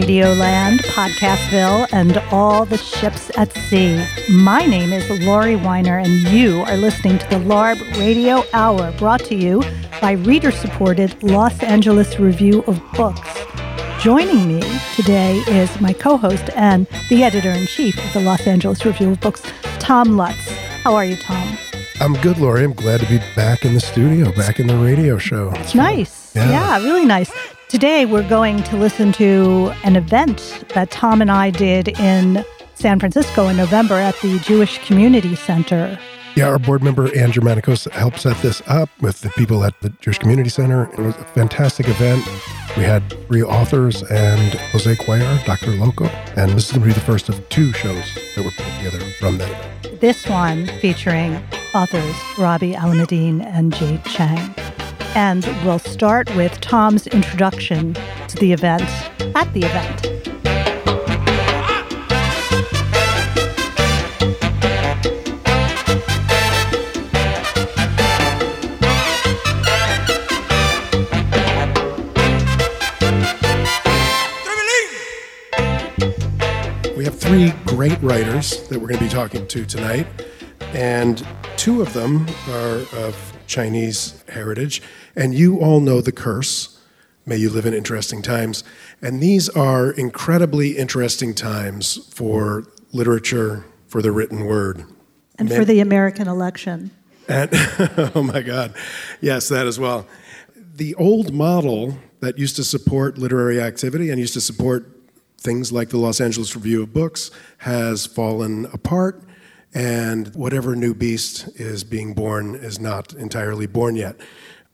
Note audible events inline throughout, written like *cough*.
Radioland, Podcastville, and all the ships at sea. My name is Laurie Winer, and you are listening to the LARB Radio Hour, brought to you by reader supported Los Angeles Review of Books. Joining me today is my co host and the editor in chief of the Los Angeles Review of Books, Tom Lutz. How are you, Tom? I'm good, Lori. I'm glad to be back in the studio, back in the radio show. It's nice. Yeah. yeah, really nice. Today, we're going to listen to an event that Tom and I did in San Francisco in November at the Jewish Community Center. Yeah, our board member, Andrew Manikos, helped set this up with the people at the Jewish Community Center. It was a fantastic event. We had three authors and Jose Cuellar, Dr. Loco, and this is going to be the first of two shows that were put together from that event. This one featuring authors Rabih Alameddine and Jade Chang. And we'll start with Tom's introduction to the event at the event. We have three great writers that we're going to be talking to tonight, and two of them are of Chinese heritage. And you all know the curse May you live in interesting times. And these are incredibly interesting times for literature, for the written word. And for the American election. And, *laughs* oh my God. Yes, that as well. The old model that used to support literary activity and used to support things like the Los Angeles Review of Books has fallen apart, and whatever new beast is being born is not entirely born yet.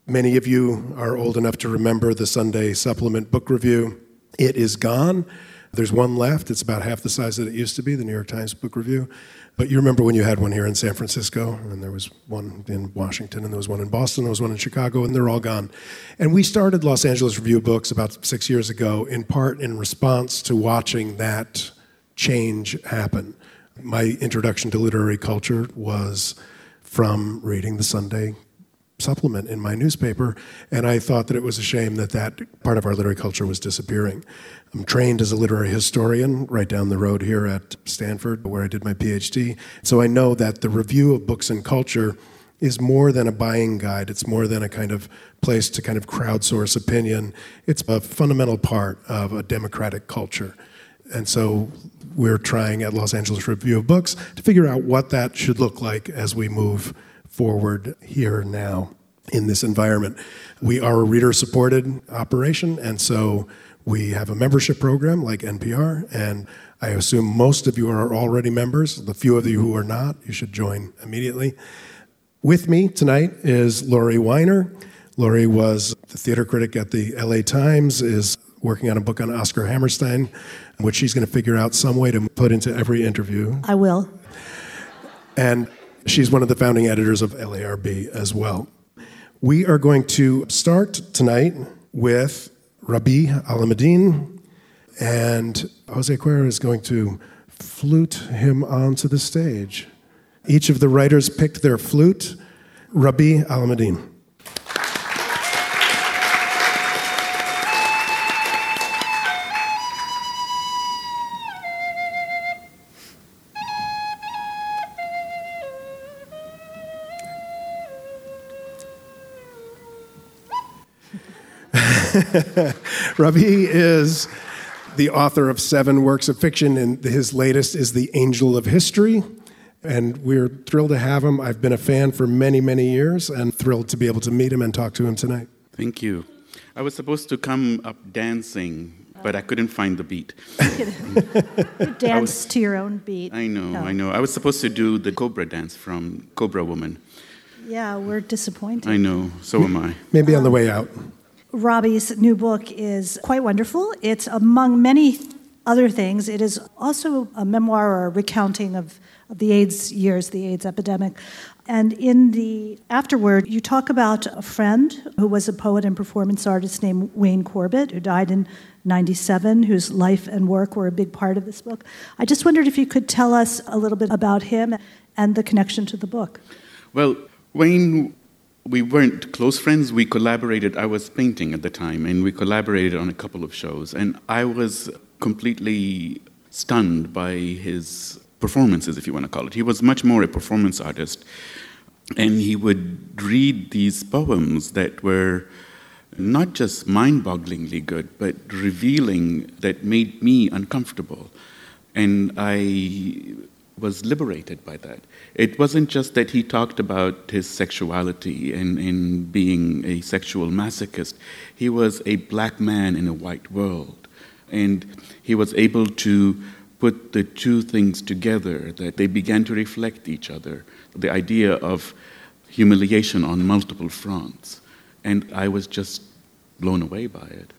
Many of you are old enough to remember the Sunday Supplement Book Review. It is gone. There's one left. It's about half the size that it used to be, the New York Times Book Review. But you remember when you had one here in San Francisco, and there was one in Washington, and there was one in Boston, there was one in Chicago, and they're all gone. And we started Los Angeles Review Books about six years ago, in part in response to watching that change happen. My introduction to literary culture was from reading the Sunday supplement in my newspaper, and I thought that it was a shame that that part of our literary culture was disappearing. I'm trained as a literary historian right down the road here at Stanford, where I did my PhD. So I know that the review of books and culture is more than a buying guide. It's more than a kind of place to kind of crowdsource opinion. It's a fundamental part of a democratic culture. And so we're trying at Los Angeles Review of Books to figure out what that should look like as we move forward here now in this environment. We are a reader supported operation, and so we have a membership program like NPR, and I assume most of you are already members. The few of you who are not, you should join immediately. With me tonight is Laurie Winer. Laurie was the theater critic at the LA Times, is working on a book on Oscar Hammerstein, which she's going to figure out some way to put into every interview. I will. And She's one of the founding editors of LARB as well. We are going to start tonight with Rabih Alameddine, and Jose Cuellar is going to flute him onto the stage. Each of the writers picked their flute. Rabih Alameddine. *laughs* Rabih is the author of seven works of fiction, and his latest is The Angel of History. And we're thrilled to have him. I've been a fan for many, many years and thrilled to be able to meet him and talk to him tonight. Thank you. I was supposed to come up dancing, but I couldn't find the beat. *laughs* you dance was, to your own beat. I know, oh. I know. I was supposed to do the Cobra dance from Cobra Woman. Yeah, we're disappointed. I know, so am I. Maybe on the um, way out. Rabih's new book is quite wonderful. It's among many other things, it is also a memoir or a recounting of, of the AIDS years, the AIDS epidemic. And in the afterword, you talk about a friend who was a poet and performance artist named Wayne Corbitt, who died in 97, whose life and work were a big part of this book. I just wondered if you could tell us a little bit about him and the connection to the book. Well, Wayne we weren't close friends. We collaborated. I was painting at the time, and we collaborated on a couple of shows. And I was completely stunned by his performances, if you want to call it. He was much more a performance artist. And he would read these poems that were not just mind bogglingly good, but revealing that made me uncomfortable. And I was liberated by that. It wasn't just that he talked about his sexuality and, and being a sexual masochist, he was a black man in a white world. And he was able to put the two things together, that they began to reflect each other. The idea of humiliation on multiple fronts. And I was just blown away by it.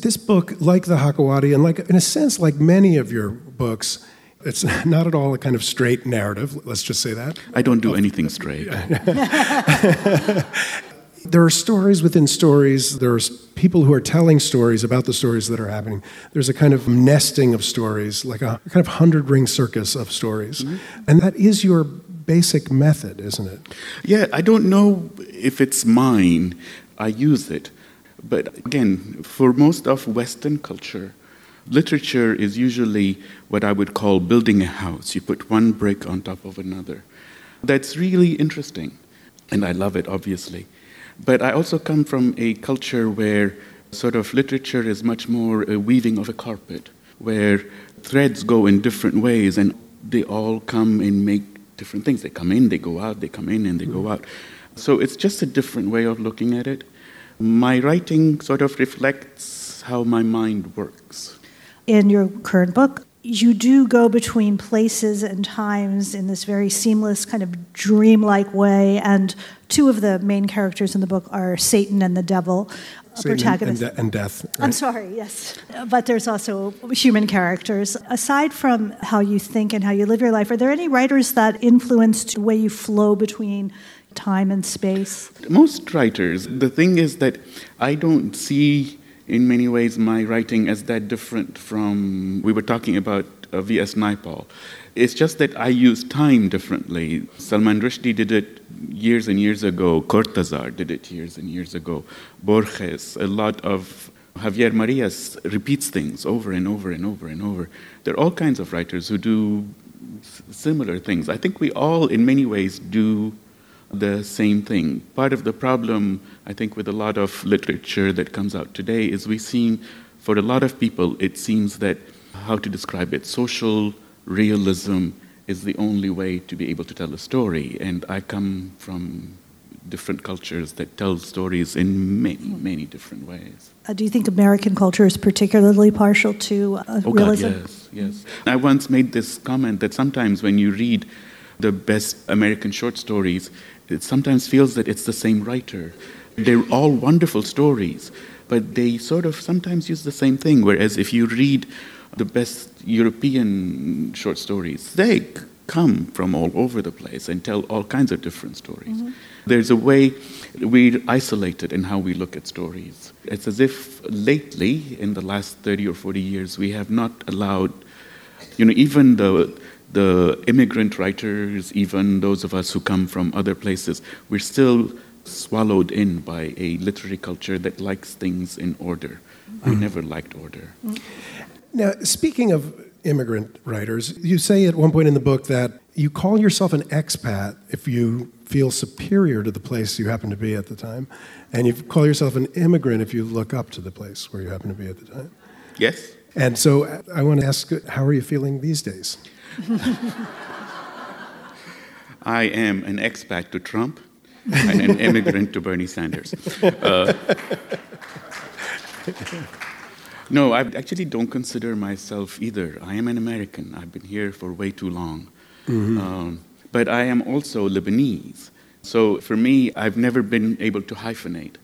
This book, like the Hakawati, and like in a sense, like many of your books, it's *laughs* not at all a kind of straight narrative. Let's just say that. I don't do anything straight. *laughs* there are stories within stories. There's people who are telling stories about the stories that are happening. There's a kind of nesting of stories, like a kind of hundred ring circus of stories. Mm-hmm. And that is your basic method, isn't it? Yeah, I don't know if it's mine. I use it. But again, for most of Western culture, literature is usually what I would call building a house. You put one brick on top of another. That's really interesting, and I love it, obviously. But I also come from a culture where sort of literature is much more a weaving of a carpet, where threads go in different ways and they all come and make different things. They come in, they go out, they come in, and they go out. So it's just a different way of looking at it. My writing sort of reflects how my mind works. In your current book, you do go between places and times in this very seamless, kind of dreamlike way. And two of the main characters in the book are Satan and the devil. Satan protagonist. And, de- and death. Right? I'm sorry, yes. But there's also human characters. Aside from how you think and how you live your life, are there any writers that influenced the way you flow between time and space? Most writers, the thing is that I don't see in many ways my writing as that different from, we were talking about uh, V.S. Naipaul. It's just that I use time differently. Salman Rushdie did it years and years ago. Cortázar did it years and years ago. Borges, a lot of Javier Marias repeats things over and over and over and over. There are all kinds of writers who do similar things. I think we all, in many ways, do the same thing. Part of the problem, I think, with a lot of literature that comes out today is we seem, for a lot of people, it seems that how to describe it, social realism is the only way to be able to tell a story. And I come from different cultures that tell stories in many, many different ways. Uh, do you think American culture is particularly partial to uh, oh, realism? God, yes, yes. I once made this comment that sometimes when you read the best American short stories, it sometimes feels that it's the same writer. They're all wonderful stories, but they sort of sometimes use the same thing. Whereas if you read the best European short stories, they come from all over the place and tell all kinds of different stories. Mm-hmm. There's a way we're isolated in how we look at stories. It's as if lately, in the last 30 or 40 years, we have not allowed, you know, even the the immigrant writers, even those of us who come from other places, we're still swallowed in by a literary culture that likes things in order. Mm. I never liked order. Now, speaking of immigrant writers, you say at one point in the book that you call yourself an expat if you feel superior to the place you happen to be at the time, and you call yourself an immigrant if you look up to the place where you happen to be at the time. Yes. And so I want to ask, how are you feeling these days? *laughs* I am an expat to Trump and an immigrant to Bernie Sanders. Uh, no, I actually don't consider myself either. I am an American. I've been here for way too long. Mm-hmm. Um, but I am also Lebanese. So for me, I've never been able to hyphenate.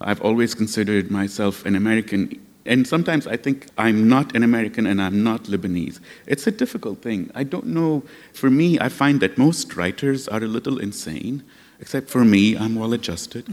I've always considered myself an American and sometimes I think I'm not an American and I'm not Lebanese. It's a difficult thing. I don't know. For me, I find that most writers are a little insane, except for me, I'm well adjusted,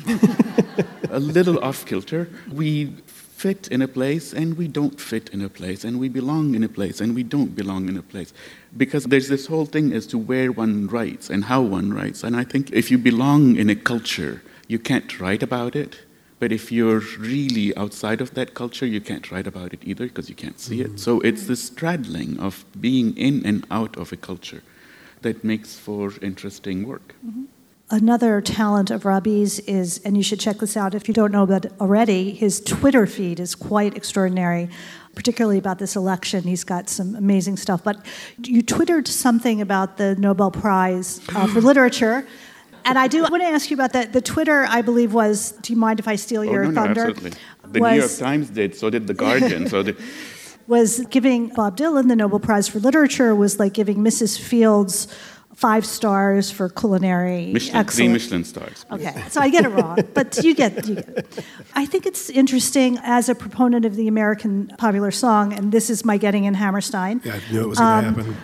*laughs* a little off kilter. We fit in a place and we don't fit in a place, and we belong in a place and we don't belong in a place. Because there's this whole thing as to where one writes and how one writes. And I think if you belong in a culture, you can't write about it But if you're really outside of that culture, you can't write about it either because you can't see mm-hmm. it. So it's this straddling of being in and out of a culture that makes for interesting work. Mm-hmm. Another talent of Rabih's is, and you should check this out if you don't know about already, his Twitter feed is quite extraordinary, particularly about this election. He's got some amazing stuff. But you Twittered something about the Nobel Prize uh, for *gasps* Literature and I do want to ask you about that. The Twitter, I believe, was. Do you mind if I steal oh, your no, thunder? No, absolutely. The was, New York Times did. So did the Guardian. so the, *laughs* was giving Bob Dylan the Nobel Prize for Literature was like giving Mrs. Fields five stars for culinary Michelin, excellence. Three Michelin stars. Okay, so I get it wrong, *laughs* but you get, you get it. I think it's interesting as a proponent of the American popular song, and this is my getting in Hammerstein. Yeah, I knew it was going to um, happen.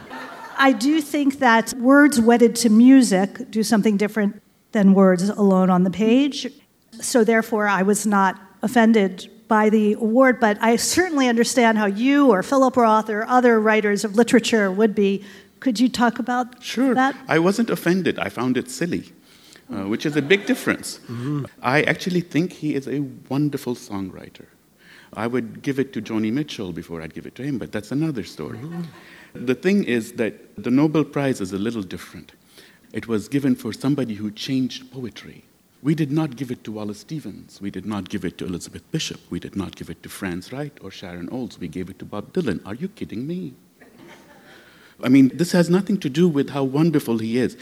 I do think that words wedded to music do something different than words alone on the page. So, therefore, I was not offended by the award, but I certainly understand how you or Philip Roth or other writers of literature would be. Could you talk about sure. that? I wasn't offended. I found it silly, uh, which is a big difference. Mm-hmm. I actually think he is a wonderful songwriter. I would give it to Joni Mitchell before I'd give it to him, but that's another story. Mm-hmm. The thing is that the Nobel Prize is a little different. It was given for somebody who changed poetry. We did not give it to Wallace Stevens. We did not give it to Elizabeth Bishop. We did not give it to Franz Wright or Sharon Olds. We gave it to Bob Dylan. Are you kidding me? I mean, this has nothing to do with how wonderful he is.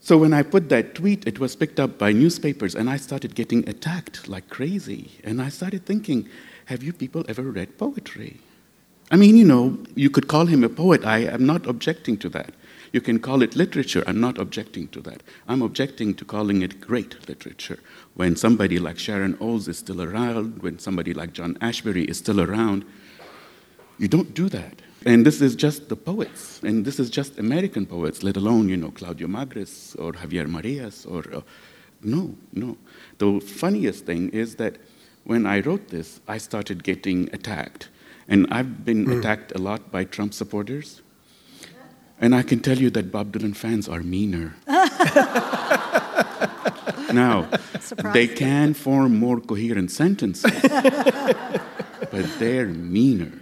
So when I put that tweet, it was picked up by newspapers, and I started getting attacked like crazy. And I started thinking, have you people ever read poetry? I mean, you know, you could call him a poet. I am not objecting to that. You can call it literature. I'm not objecting to that. I'm objecting to calling it great literature. When somebody like Sharon Olds is still around, when somebody like John Ashbery is still around, you don't do that. And this is just the poets, and this is just American poets, let alone, you know, Claudio Magris or Javier Marias or. Uh, no, no. The funniest thing is that when I wrote this, I started getting attacked and I've been mm. attacked a lot by Trump supporters. And I can tell you that Bob Dylan fans are meaner. *laughs* now, Surprise. they can form more coherent sentences, *laughs* but they're meaner.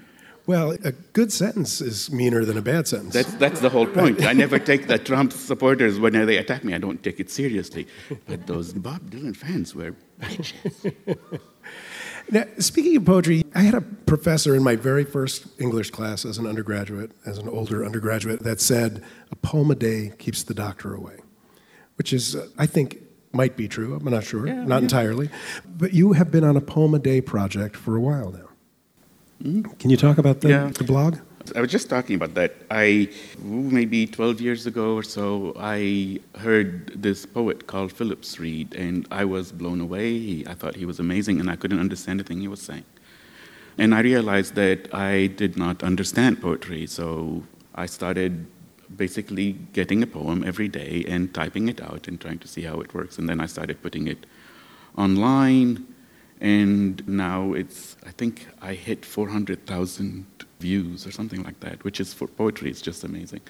Well, a good sentence is meaner than a bad sentence. That's, that's the whole point. I never take the *laughs* Trump supporters, when they attack me, I don't take it seriously. But those Bob Dylan fans were bitches. Now, speaking of poetry, I had a professor in my very first English class as an undergraduate, as an older undergraduate, that said, a poem a day keeps the doctor away, which is, uh, I think, might be true. I'm not sure, yeah, not yeah. entirely. But you have been on a poem a day project for a while now. Mm-hmm. Can you talk about the, yeah. the blog? I was just talking about that. I, maybe 12 years ago or so, I heard this poet called Phillips read, and I was blown away. I thought he was amazing, and I couldn't understand anything he was saying. And I realized that I did not understand poetry, so I started basically getting a poem every day and typing it out and trying to see how it works. And then I started putting it online, and now it's, I think I hit 400,000 views or something like that, which is for poetry, it's just amazing.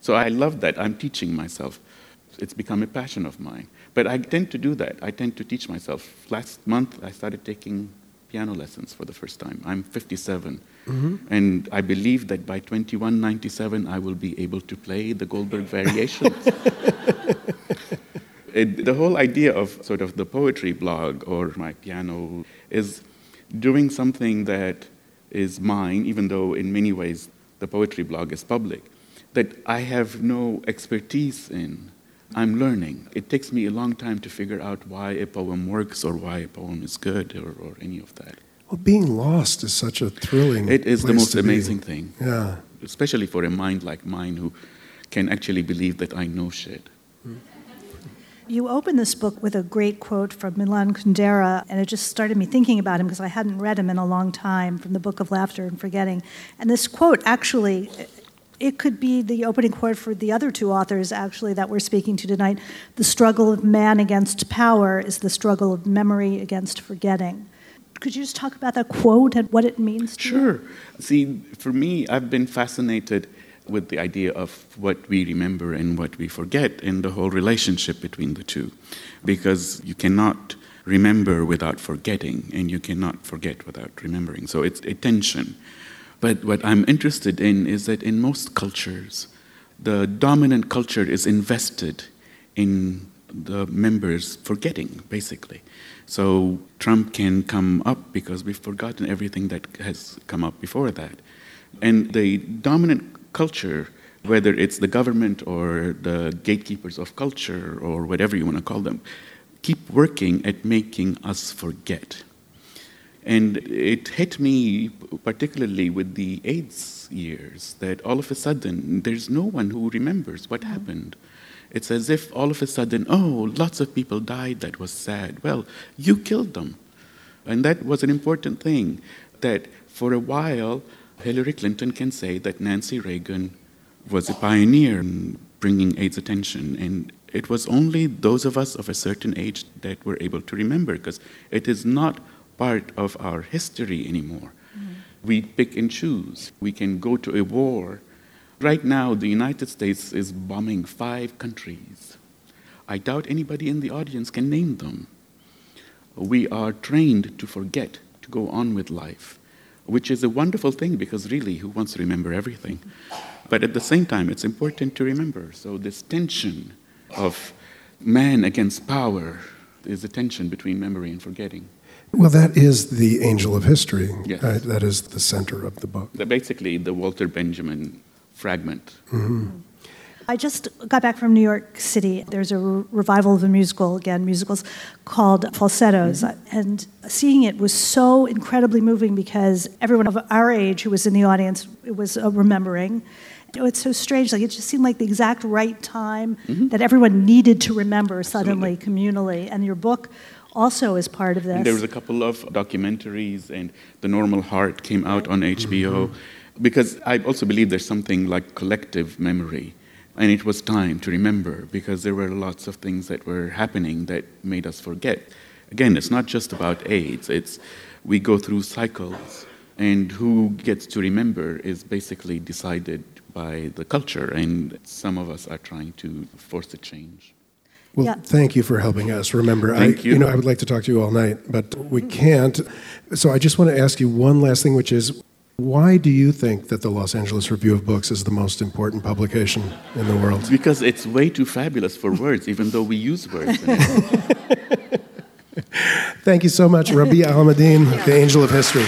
So I love that. I'm teaching myself. It's become a passion of mine. But I tend to do that. I tend to teach myself. Last month, I started taking piano lessons for the first time. I'm 57. Mm-hmm. And I believe that by 2197, I will be able to play the Goldberg variations. *laughs* it, the whole idea of sort of the poetry blog or my piano is doing something that is mine, even though in many ways the poetry blog is public, that I have no expertise in. I'm learning. It takes me a long time to figure out why a poem works or why a poem is good or, or any of that. Well, being lost is such a thrilling. It is the most amazing be. thing. Yeah. Especially for a mind like mine who can actually believe that I know shit. Mm. You open this book with a great quote from Milan Kundera, and it just started me thinking about him because I hadn't read him in a long time from the Book of Laughter and Forgetting. And this quote actually, it could be the opening quote for the other two authors, actually, that we're speaking to tonight. The struggle of man against power is the struggle of memory against forgetting. Could you just talk about that quote and what it means to sure. you? Sure. See, for me, I've been fascinated with the idea of what we remember and what we forget and the whole relationship between the two. Because you cannot remember without forgetting, and you cannot forget without remembering. So it's a tension. But what I'm interested in is that in most cultures, the dominant culture is invested in the members forgetting, basically. So Trump can come up because we've forgotten everything that has come up before that. And the dominant culture, whether it's the government or the gatekeepers of culture or whatever you want to call them, keep working at making us forget. And it hit me particularly with the AIDS years that all of a sudden there's no one who remembers what mm-hmm. happened. It's as if all of a sudden, oh, lots of people died, that was sad. Well, you killed them. And that was an important thing that for a while, Hillary Clinton can say that Nancy Reagan was a pioneer in bringing AIDS attention. And it was only those of us of a certain age that were able to remember because it is not part of our history anymore. Mm-hmm. We pick and choose. We can go to a war. Right now, the United States is bombing five countries. I doubt anybody in the audience can name them. We are trained to forget, to go on with life, which is a wonderful thing because really, who wants to remember everything? But at the same time, it's important to remember. So, this tension of man against power is a tension between memory and forgetting. Well, that is the angel of history. Yes. Right? That is the center of the book. Basically, the Walter Benjamin fragment. Mm-hmm. I just got back from New York City. There's a re- revival of a musical, again, musicals, called Falsettos. Mm-hmm. And seeing it was so incredibly moving because everyone of our age who was in the audience was uh, remembering. Oh, it's so strange. Like it just seemed like the exact right time mm-hmm. that everyone needed to remember suddenly, Absolutely. communally. And your book also is part of this. And there was a couple of documentaries, and The Normal Heart came out on HBO. Mm-hmm. Because I also believe there's something like collective memory. And it was time to remember because there were lots of things that were happening that made us forget. Again, it's not just about AIDS, it's we go through cycles, and who gets to remember is basically decided by the culture, and some of us are trying to force a change. Well, yeah. thank you for helping us. Remember, thank I, you. you know, I would like to talk to you all night, but we can't. So I just want to ask you one last thing, which is, why do you think that the Los Angeles Review of Books is the most important publication in the world? Because it's way too fabulous for words, even though we use words. *laughs* *laughs* Thank you so much, Rabih Alameddine, the angel of history.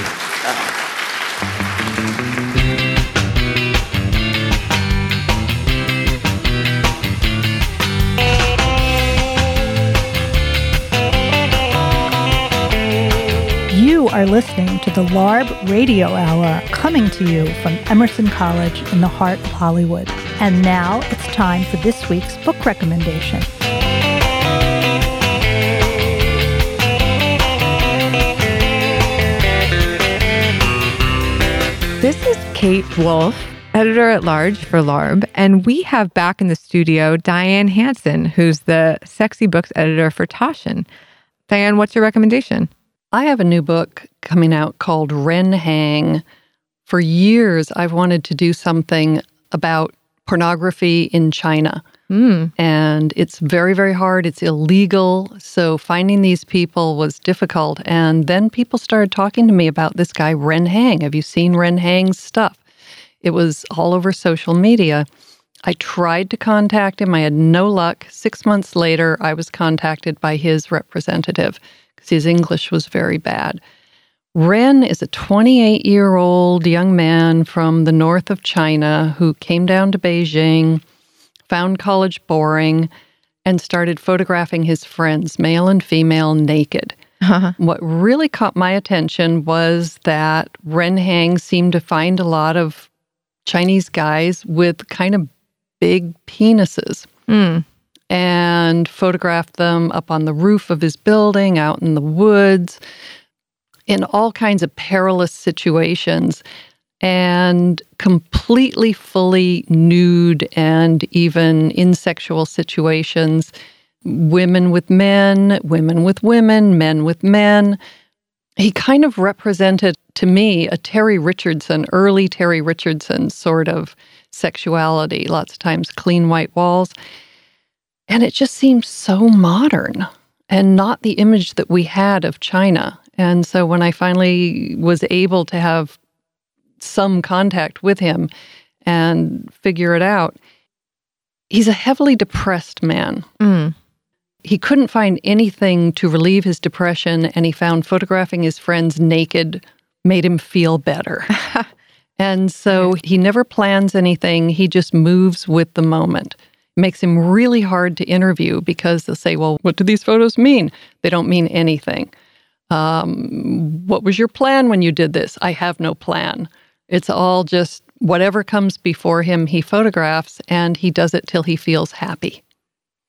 Are listening to the LARB Radio Hour coming to you from Emerson College in the heart of Hollywood. And now it's time for this week's book recommendation. This is Kate Wolf, editor at large for LARB, and we have back in the studio Dian Hanson, who's the sexy books editor for Taschen. Diane, what's your recommendation? I have a new book coming out called Ren Hang. For years, I've wanted to do something about pornography in China. Mm. And it's very, very hard. It's illegal. So finding these people was difficult. And then people started talking to me about this guy, Ren Hang. Have you seen Ren Hang's stuff? It was all over social media. I tried to contact him. I had no luck. Six months later, I was contacted by his representative because his English was very bad. Ren is a 28 year old young man from the north of China who came down to Beijing, found college boring, and started photographing his friends, male and female, naked. Uh-huh. What really caught my attention was that Ren Hang seemed to find a lot of Chinese guys with kind of big penises. Mm and photographed them up on the roof of his building, out in the woods, in all kinds of perilous situations, and completely fully nude and even in sexual situations. Women with men, women with women, men with men. He kind of represented to me a Terry Richardson, early Terry Richardson sort of sexuality, lots of times clean white walls. And it just seemed so modern. and not the image that we had of China. And so when I finally was able to have some contact with him and figure it out, he's a heavily depressed man. Mm. He couldn't find anything to relieve his depression, and he found photographing his friends naked made him feel better. *laughs* and so he never plans anything, he just moves with the moment. It makes him really hard to interview because they'll say, Well, what do these photos mean? They don't mean anything. Um, what was your plan when you did this? I have no plan. It's all just whatever comes before him, he photographs and he does it till he feels happy.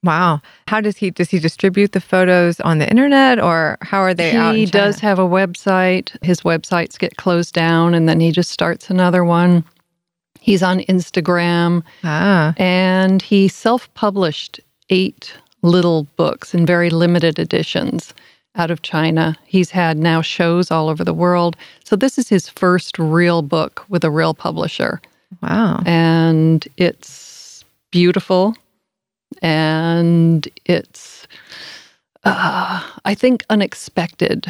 Wow. How does he does he distribute the photos on the internet or how are they he does have a website. His websites get closed down and then he just starts another one. He's on Instagram Ah. and he self-published eight little books in very limited editions out of China. He's had now shows all over the world. So this is his first real book with a real publisher. Wow. and it's beautiful and it's uh, i think unexpected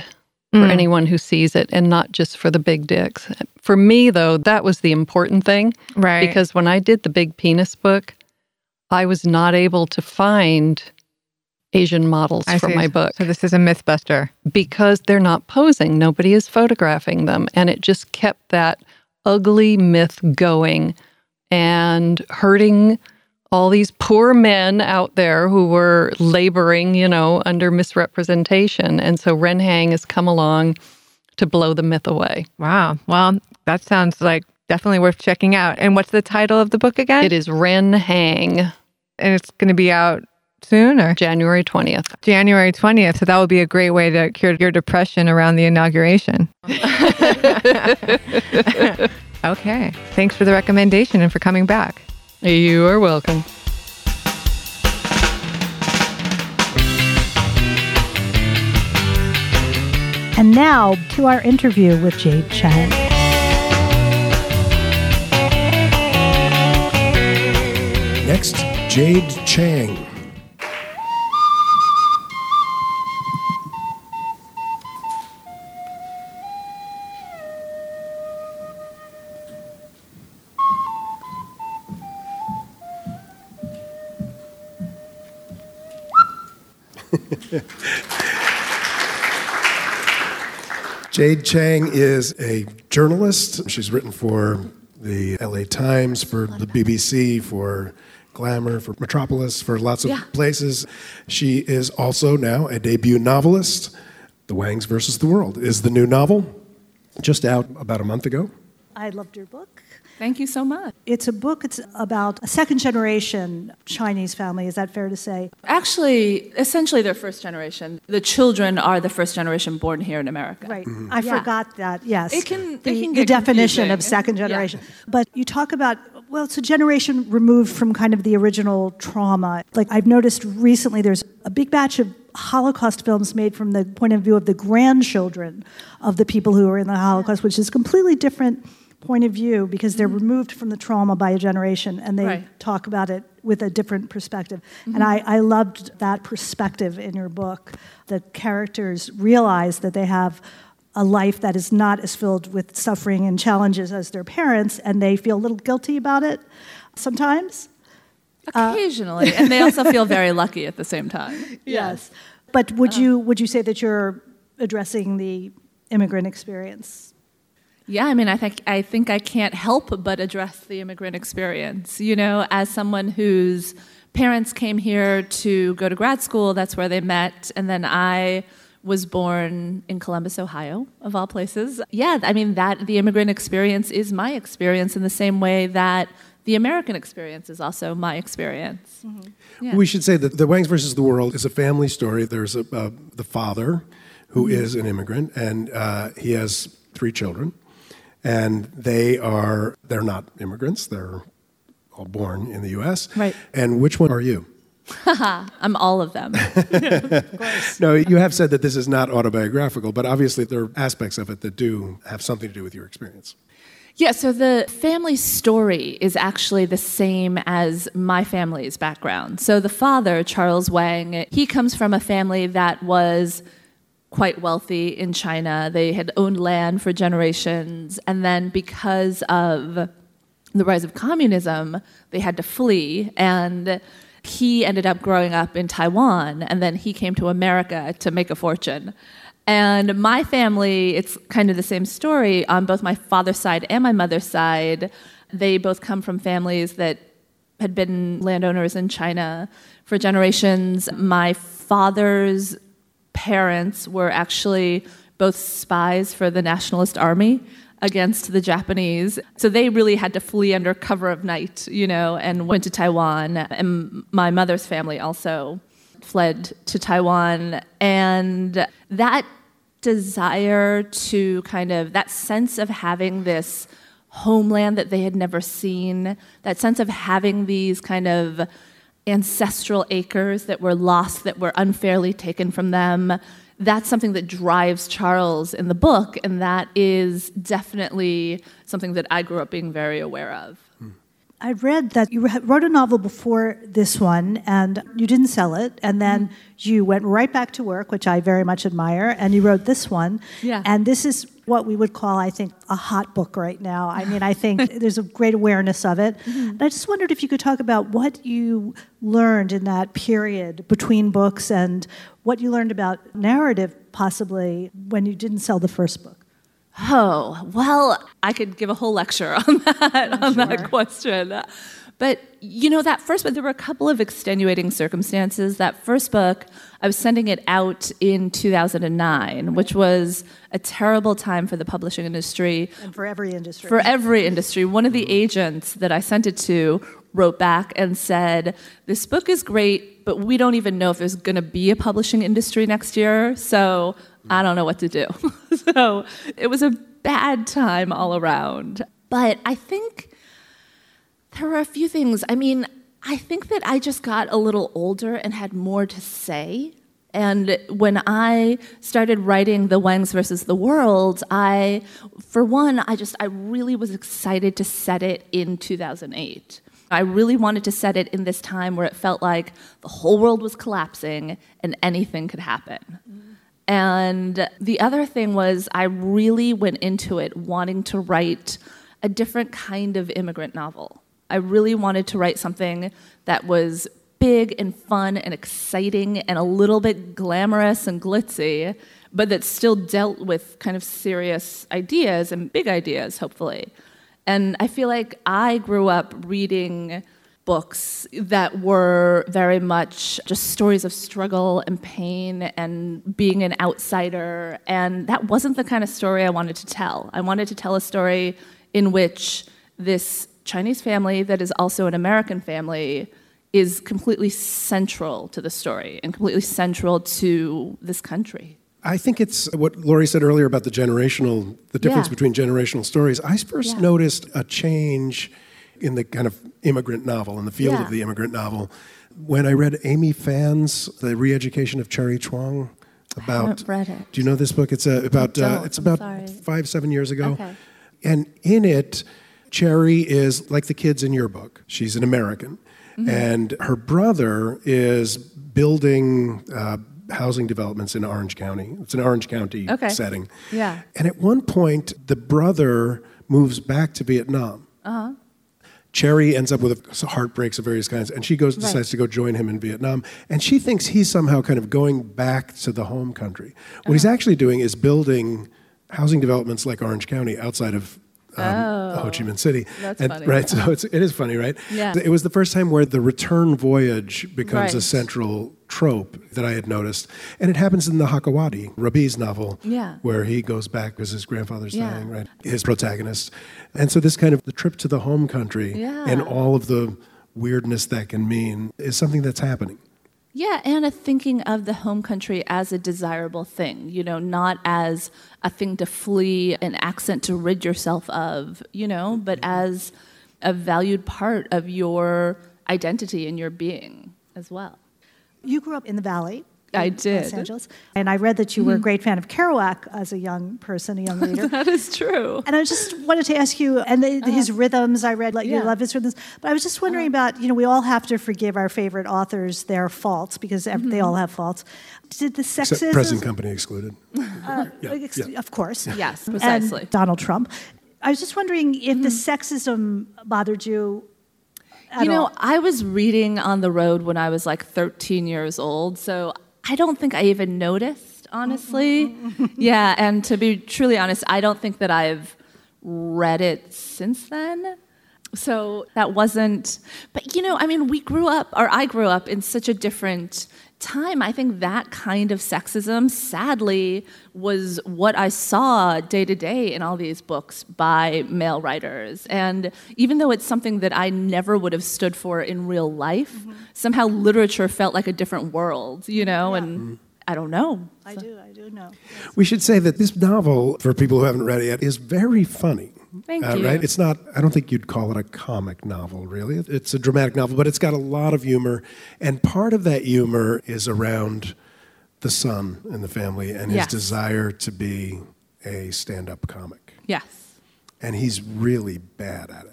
for Mm. anyone who sees it and not just for the big dicks for me though that was the important thing Right. because when i did the big penis book i was not able to find asian models I for see. my book So this is a myth buster. because they're not posing. Nobody is photographing them. And it just kept that ugly myth going and hurting all these poor men out there who were laboring, you know, under misrepresentation. And so Ren Hang has come along to blow the myth away. Wow. Well, that sounds like definitely worth checking out. And what's the title of the book again? It is Ren Hang, and it's going to be out soon or January 20th. January 20th. So that would be a great way to cure your depression around the inauguration. *laughs* okay. Thanks for the recommendation and for coming back. You are welcome. And now to our interview with Jade Chang. Next, Jade Chang. *laughs* Jade Chang is a journalist. She's written for the LA Times, for the BBC, for Glamour, for Metropolis, for lots of places. She is also now a debut novelist. The Wangs versus the World is the new novel, just out about a month ago. I loved your book. Thank you so much. It's a book. It's about a second generation Chinese family. Is that fair to say? Actually, essentially, they're first generation. The children are the first generation born here in America. Right. Mm-hmm. I Yeah. forgot that. Yes. It can- it the, can the definition confusing. of second Yeah. generation. But you talk about well, it's a generation removed from kind of the original trauma. Like I've noticed recently, there's a big batch of Holocaust films made from the point of view of the grandchildren of the people who were in the Holocaust, which is completely different point of view because they're removed from the trauma by a generation and they Mm-hmm. Right. talk about it with a different perspective. Mm-hmm. And I, I loved that perspective in your book. The characters realize that they have a life that is not as filled with suffering and challenges as their parents, and they feel a little guilty about it sometimes. Occasionally, and they also feel very lucky at the same time. *laughs* Yes. But would you would you say that you're addressing the immigrant experience? Yeah, I mean, I think I think I can't help but address the immigrant experience. You know, as someone whose parents came here to go to grad school, that's where they met, and then I was born in Columbus, Ohio, of all places. Yeah, I mean that the immigrant experience is my experience in the same way that the American experience is also my experience. Yeah. We should say that The Wangs versus the World is a family story. There's a, uh, the father who is an immigrant, and uh, he has three children, and they are they're not immigrants. They're all born in the U.S. Right. And which one are you? *laughs* I'm all of them. *laughs* No, you have said that this is not autobiographical, but obviously there are aspects of it that do have something to do with your experience. Yeah, so the family story is actually the same as my family's background. So the father, Charles Wang, he comes from a family that was quite wealthy in China. They had owned land for generations. And then because of the rise of communism, they had to flee. And he ended up growing up in Taiwan. And then he came to America to make a fortune. And my family, it's kind of the same story on both my father's side and my mother's side. They both come from families that had been landowners in China for generations. My father's parents were actually both spies for the Nationalist Army against the Japanese. So they really had to flee under cover of night, you know, and went to Taiwan. And my mother's family also fled to Taiwan. And that desire to kind of, that sense of having this homeland that they had never seen, that sense of having these kind of ancestral acres that were lost, that were unfairly taken from them. That's something that drives Charles in the book, and that is definitely something that I grew up being very aware of. I read that you wrote a novel before this one and you didn't sell it, and then mm-hmm. you went right back to work, which I very much admire, and you wrote this one. Yeah. And this is what we would call, I think, a hot book right now. I mean, I think *laughs* there's a great awareness of it. Mm-hmm. I just wondered if you could talk about what you learned in that period between books and what you learned about narrative, possibly, when you didn't sell the first book. Oh, well, I could give a whole lecture *laughs* on that, on sure. that question. But you know, that first book, there were a couple of extenuating circumstances. That first book, I was sending it out in 2009, which was a terrible time for the publishing industry. And for every industry. For every industry. One of the mm-hmm. agents that I sent it to wrote back and said, This book is great, but we don't even know if there's going to be a publishing industry next year. So I don't know what to do. *laughs* so it was a bad time all around. But I think there were a few things. I mean, I think that I just got a little older and had more to say. And when I started writing The Wangs versus the World, I, for one, I just, I really was excited to set it in 2008. I really wanted to set it in this time where it felt like the whole world was collapsing and anything could happen. And the other thing was, I really went into it wanting to write a different kind of immigrant novel. I really wanted to write something that was big and fun and exciting and a little bit glamorous and glitzy, but that still dealt with kind of serious ideas and big ideas, hopefully. And I feel like I grew up reading books that were very much just stories of struggle and pain and being an outsider. And that wasn't the kind of story I wanted to tell. I wanted to tell a story in which this Chinese family, that is also an American family, is completely central to the story and completely central to this country. I think it's what Laurie said earlier about the generational, the difference yeah. between generational stories. I first yeah. noticed a change in the kind of immigrant novel, in the field yeah. of the immigrant novel. When I read Aimee Phan's The Re-Education of Cherry Truong, about read it. Do you know this book? It's a, about uh, it's about five seven years ago, okay. and in it, Cherry is like the kids in your book. She's an American, mm-hmm. and her brother is building. Uh, housing developments in Orange County. It's an Orange County okay. setting. Yeah. And at one point, the brother moves back to Vietnam. Uh-huh. Cherry ends up with heartbreaks of various kinds, and she goes decides right. to go join him in Vietnam. And she thinks he's somehow kind of going back to the home country. What uh-huh. he's actually doing is building housing developments like Orange County outside of um, oh, Ho Chi Minh City. That's and, funny. Right, so it's, it is funny, right? Yeah. It was the first time where the return voyage becomes right. a central trope that I had noticed. And it happens in the Hakawati, Rabih's novel, yeah. where he goes back because his grandfather's yeah. dying, right? His protagonist. And so this kind of the trip to the home country yeah. and all of the weirdness that can mean is something that's happening. Yeah, and a thinking of the home country as a desirable thing, you know, not as a thing to flee, an accent to rid yourself of, you know, but mm-hmm. as a valued part of your identity and your being as well. You grew up in the Valley. I did. Los Angeles. And I read that you were a mm-hmm. great fan of Kerouac as a young person, a young *laughs* reader. that is true. And I just wanted to ask you, and the, uh-huh. his rhythms, I read, like, you love his rhythms. But I was just wondering uh-huh. about, you know, we all have to forgive our favorite authors their faults because ev- they all mm-hmm. have faults. Did the Except sexism? present company excluded. *laughs* uh, ex- yeah. Of course. Yes, And precisely. Donald Trump. I was just wondering if the mm-hmm. sexism bothered you at you know, all. I was reading on the road when I was like 13 years old, so I don't think I even noticed, honestly. yeah, and to be truly honest, I don't think that I've read it since then. So that wasn't, but you know, I mean, we grew up, or I grew up in such a different time. I think that kind of sexism, sadly, was what I saw day to day in all these books by male writers. And even though it's something that I never would have stood for in real life, mm-hmm. somehow literature felt like a different world, you know, and mm-hmm. I don't know. I do, I do know. We should say that this novel, for people who haven't read it yet, is very funny. Thank Uh, you. Right? It's not, I don't think you'd call it a comic novel, really. It's a dramatic novel, but it's got a lot of humor. And part of that humor is around the son in the family and his Yes. desire to be a stand up comic. Yes. And he's really bad at it.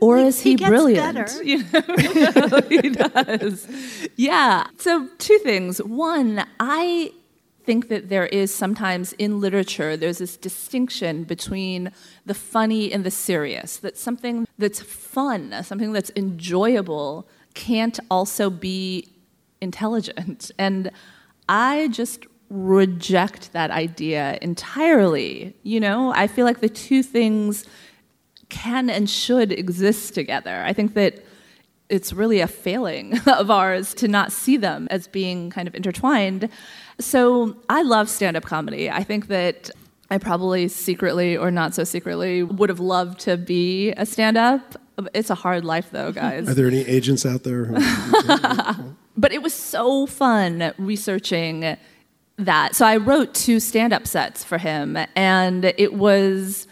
Or He- is he, he gets brilliant? better. You know, *laughs* he does. Yeah. So two things. One, I think that there is sometimes in literature there's this distinction between the funny and the serious. That something that's fun, something that's enjoyable, can't also be intelligent. *laughs* And I just reject that idea entirely. You know, I feel like the two things can and should exist together. I think that it's really a failing *laughs* of ours to not see them as being kind of intertwined. So I love stand up comedy. I think that I probably secretly or not so secretly would have loved to be a stand up. It's a hard life though, *laughs* guys. Are there any agents out there? Who, *laughs* But it was so fun researching that. So I wrote two stand up sets for him, and it was,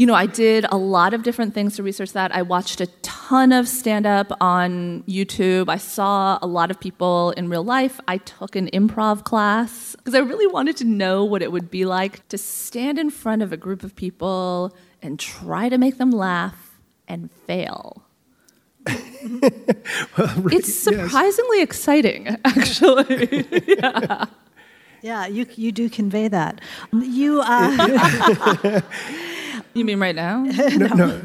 you know, I did a lot of different things to research that. I watched a ton of stand up on YouTube. I saw a lot of people in real life. I took an improv class because I really wanted to know what it would be like to stand in front of a group of people and try to make them laugh and fail. *laughs* It's surprisingly exciting, *laughs* actually. *laughs* Yeah, you, you do convey that. You, uh, you mean right now? *laughs* No.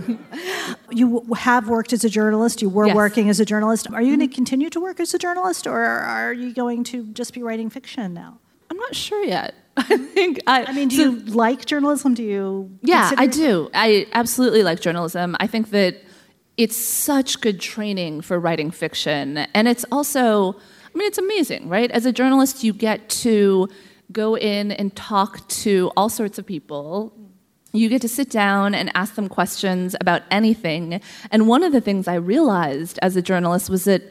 *laughs* you have worked as a journalist. You were Yes. working as a journalist. Are you going to mm-hmm. continue to work as a journalist, or are you going to just be writing fiction now? I'm not sure yet. *laughs* I think I. I mean, do so- you like journalism? Do you? Yeah, I do. I absolutely like journalism. I think that it's such good training for writing fiction. And it's also, I mean, it's amazing, right? As a journalist, you get to go in and talk to all sorts of people. You get to sit down and ask them questions about anything. And one of the things I realized as a journalist was that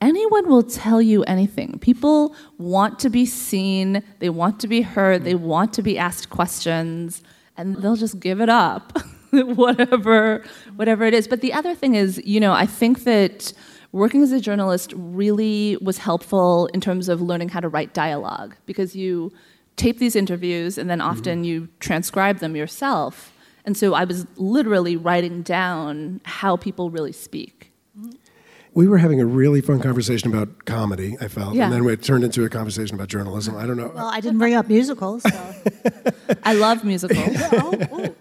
anyone will tell you anything. People want to be seen, they want to be heard, they want to be asked questions, and they'll just give it up, *laughs* whatever, whatever it is. But the other thing is, you know, I think that working as a journalist really was helpful in terms of learning how to write dialogue because you tape these interviews and then often you transcribe them yourself. And so I was literally writing down how people really speak. we were having a really fun conversation about comedy, I felt. Yeah. And then it turned into a conversation about journalism. I don't know. Well, I didn't bring up musicals. So. *laughs* I love musicals. *laughs* oh, oh.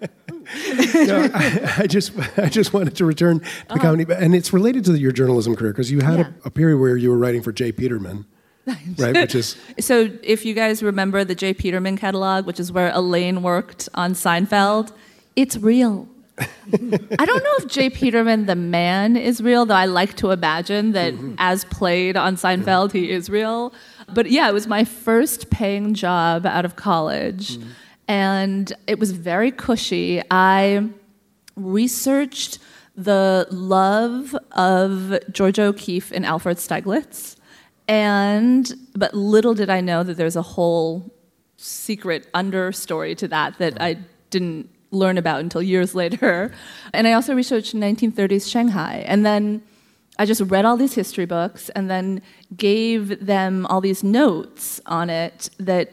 no, I, I just I just wanted to return to the comedy, and it's related to your journalism career because you had Uh-huh. Yeah. a, a period where you were writing for J. Peterman, right? Which is *laughs* So, if you guys remember the J. Peterman catalog, which is where Elaine worked on Seinfeld, it's real. I don't know if J. Peterman, the man, is real, though I like to imagine that mm-hmm. as played on Seinfeld, he is real. But yeah, it was my first paying job out of college, mm-hmm. and it was very cushy. I researched the love of Georgia O'Keeffe and Alfred Stieglitz. And but little did I know that there's a whole secret understory to that that I didn't learn about until years *laughs* later. And I also researched 1930s Shanghai. And then I just read all these history books and then gave them all these notes on it that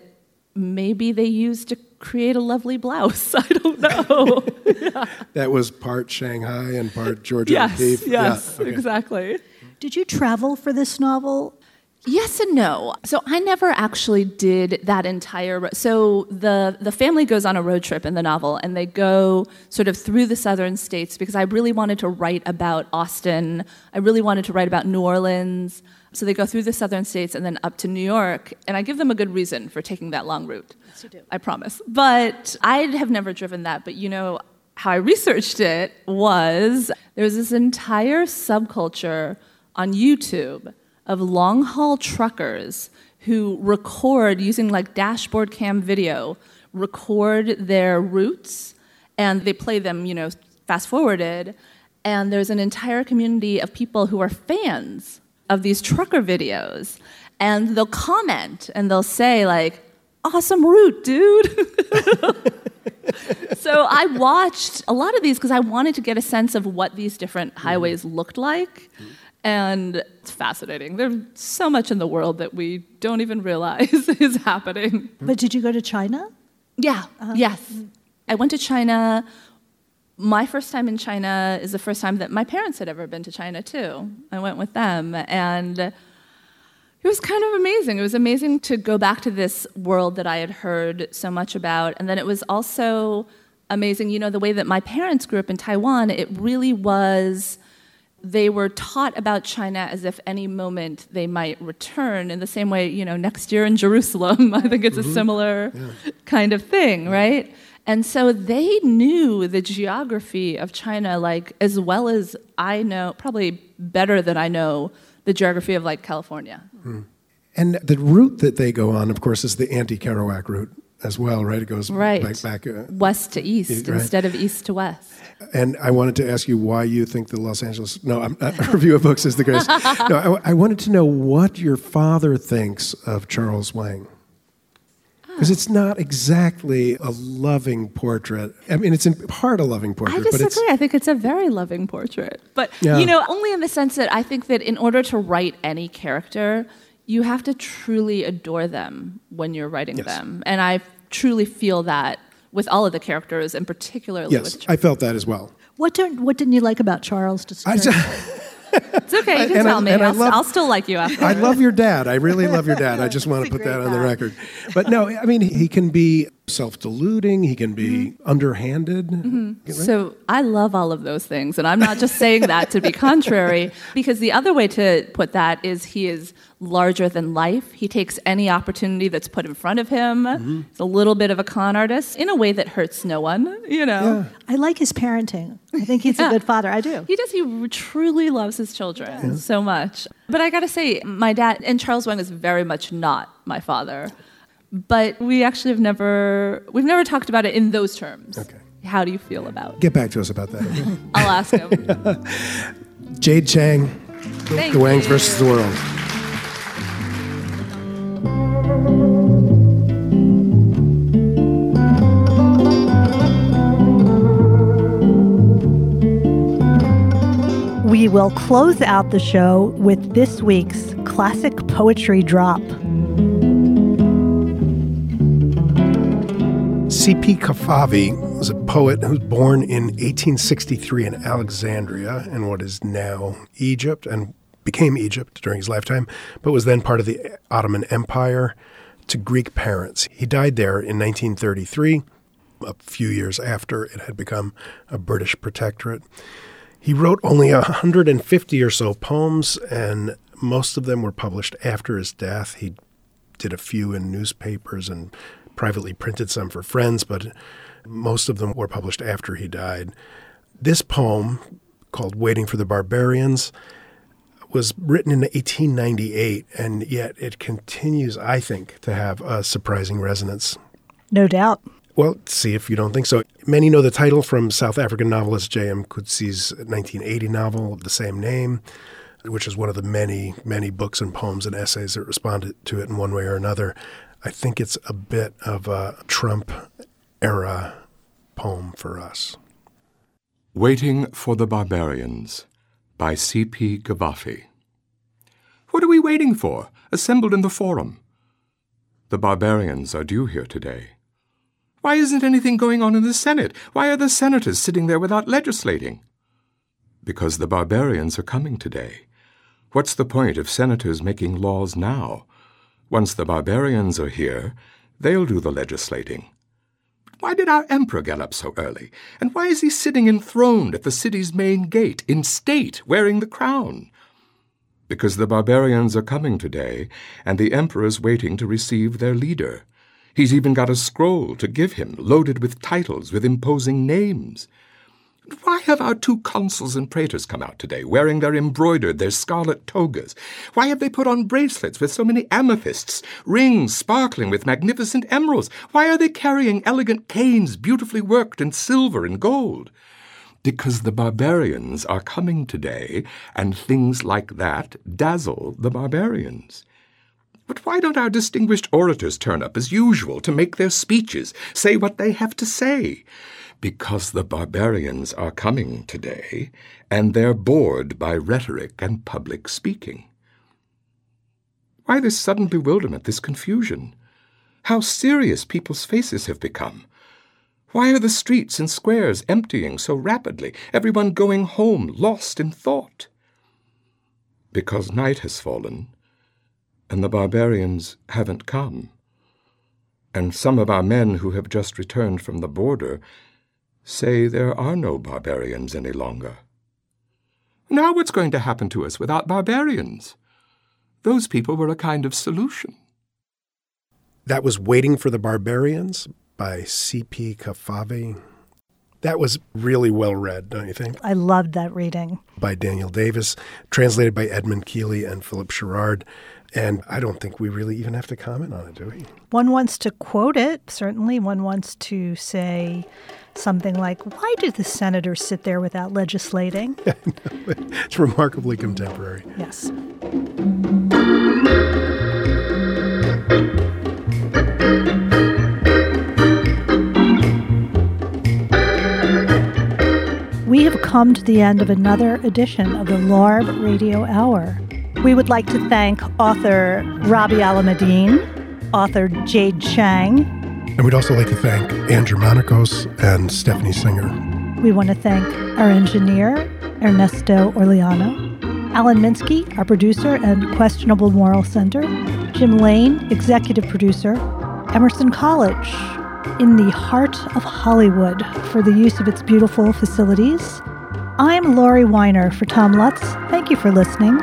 maybe they used to create a lovely blouse. *laughs* I don't know. yeah. *laughs* That was part Shanghai and part Georgia yes, O'Keeffe. Yes, yeah, okay. exactly. Did you travel for this novel? Yes and no. So I never actually did that entire. So the the family goes on a road trip in the novel, and they go sort of through the southern states because I really wanted to write about Austin. I really wanted to write about New Orleans. So they go through the southern states and then up to New York, and I give them a good reason for taking that long route. Yes, you do. I promise. But I have never driven that. But you know how I researched it was there's this entire subculture on YouTube of long haul truckers who record using like dashboard cam video, record their routes, and they play them, you know, fast forwarded. And there's an entire community of people who are fans of these trucker videos. And they'll comment and they'll say, like, awesome route, dude. *laughs* so I watched a lot of these because I wanted to get a sense of what these different mm-hmm. highways looked like. Mm-hmm. And it's fascinating. There's so much in the world that we don't even realize *laughs* is happening. But did you go to China? Yeah, uh-huh. yes. I went to China. My first time in China is the first time that my parents had ever been to China, too. I went with them. And it was kind of amazing. It was amazing to go back to this world that I had heard so much about. And then it was also amazing, you know, the way that my parents grew up in Taiwan, it really was they were taught about China as if any moment they might return in the same way, you know, next year in Jerusalem. *laughs* I think it's mm-hmm. a similar yeah. kind of thing, right? And so they knew the geography of China like as well as I know, probably better than I know the geography of like California. Mm. And the route that they go on, of course, is the anti-Kerouac route as well, right? It goes right. back, back uh, west to east right. instead of east to west. And I wanted to ask you why you think the Los Angeles no, I'm not, *laughs* review of books is the greatest. no, I, I, wanted to know what your father thinks of Charles Wang. Because it's not exactly a loving portrait. I mean, it's in part a loving portrait. I disagree. I think it's a very loving portrait. But, yeah. you know, only in the sense that I think that in order to write any character, you have to truly adore them when you're writing yes. them. And I truly feel that with all of the characters, and particularly yes, with Charles. I felt that as well. What didn't What didn't you like about Charles? *laughs* it's okay. You can tell I, me. I'll, love, I'll, still like you after. I love your dad. I really love your dad. I *laughs* just want to put that on the record. But no, I mean, he can be self-deluding. He can be mm-hmm. underhanded. Mm-hmm. Right? So I love all of those things, and I'm not just saying that to be contrary, *laughs* because the other way to put that is he is larger than life. He takes any opportunity that's put in front of him. Mm-hmm. He's a little bit of a con artist in a way that hurts no one, you know. Yeah. I like his parenting. I think he's a *laughs* good father. I do. He does. He truly loves his children yeah. so much. But I got to say, my dad and Charles Wang is very much not my father. But we actually have never we've never talked about it in those terms. Okay. How do you feel about? it? Get back to us about that. Okay? *laughs* I'll ask him. *laughs* Jade Chang, Thank The Wangs versus the World. We will close out the show with this week's classic poetry drop. C.P. Cavafy was a poet who was born in 1863 in Alexandria in what is now Egypt and became Egypt during his lifetime, but was then part of the Ottoman Empire to Greek parents. He died there in 1933, a few years after it had become a British protectorate. He wrote only 150 or so poems, and most of them were published after his death. He did a few in newspapers and privately printed some for friends, but most of them were published after he died. This poem, called Waiting for the Barbarians, was written in 1898, and yet it continues, I think, to have a surprising resonance. No doubt. Well, see if you don't think so. Many know the title from South African novelist J.M. Coetzee's 1980 novel of the same name, which is one of the many, many books and poems and essays that responded to it in one way or another. I think it's a bit of a Trump era poem for us. Waiting for the Barbarians by C.P. Cavafy. What are we waiting for, assembled in the forum? The barbarians are due here today. Why isn't anything going on in the Senate? Why are the senators sitting there without legislating? Because the barbarians are coming today. What's the point of senators making laws now? Once the barbarians are here, they'll do the legislating. Why did our emperor get up so early? And why is he sitting enthroned at the city's main gate, in state, wearing the crown? Because the barbarians are coming today, and the emperor's waiting to receive their leader. He's even got a scroll to give him, loaded with titles, with imposing names. Why have our two consuls and praetors come out today, wearing their embroidered, their scarlet togas? Why have they put on bracelets with so many amethysts, rings sparkling with magnificent emeralds? Why are they carrying elegant canes beautifully worked in silver and gold? Because the barbarians are coming today, and things like that dazzle the barbarians. But why don't our distinguished orators turn up as usual to make their speeches, say what they have to say? Because the barbarians are coming today, and they're bored by rhetoric and public speaking. Why this sudden bewilderment, this confusion? How serious people's faces have become. Why are the streets and squares emptying so rapidly, everyone going home lost in thought? Because night has fallen, and the barbarians haven't come. And some of our men who have just returned from the border say there are no barbarians any longer. Now what's going to happen to us without barbarians? Those people were a kind of solution. That was Waiting for the Barbarians by C.P. Cavafy. That was really well read, don't you think? I loved that reading. By Daniel Davis, translated by Edmund Keeley and Philip Sherrard. And I don't think we really even have to comment on it, do we? One wants to quote it, certainly. One wants to say something like, Why do the senators sit there without legislating? *laughs* it's remarkably contemporary. Yes. We have come to the end of another edition of the LARB Radio Hour. We would like to thank author Rabih Alameddine, author Jade Chang, and we'd also like to thank Andrew Monikos and Stephanie Singer. We want to thank our engineer, Ernesto Orleano, Alan Minsky, our producer and Questionable Moral Center, Jim Lane, executive producer, Emerson College, in the heart of Hollywood for the use of its beautiful facilities. I'm Laurie Winer for Tom Lutz. Thank you for listening.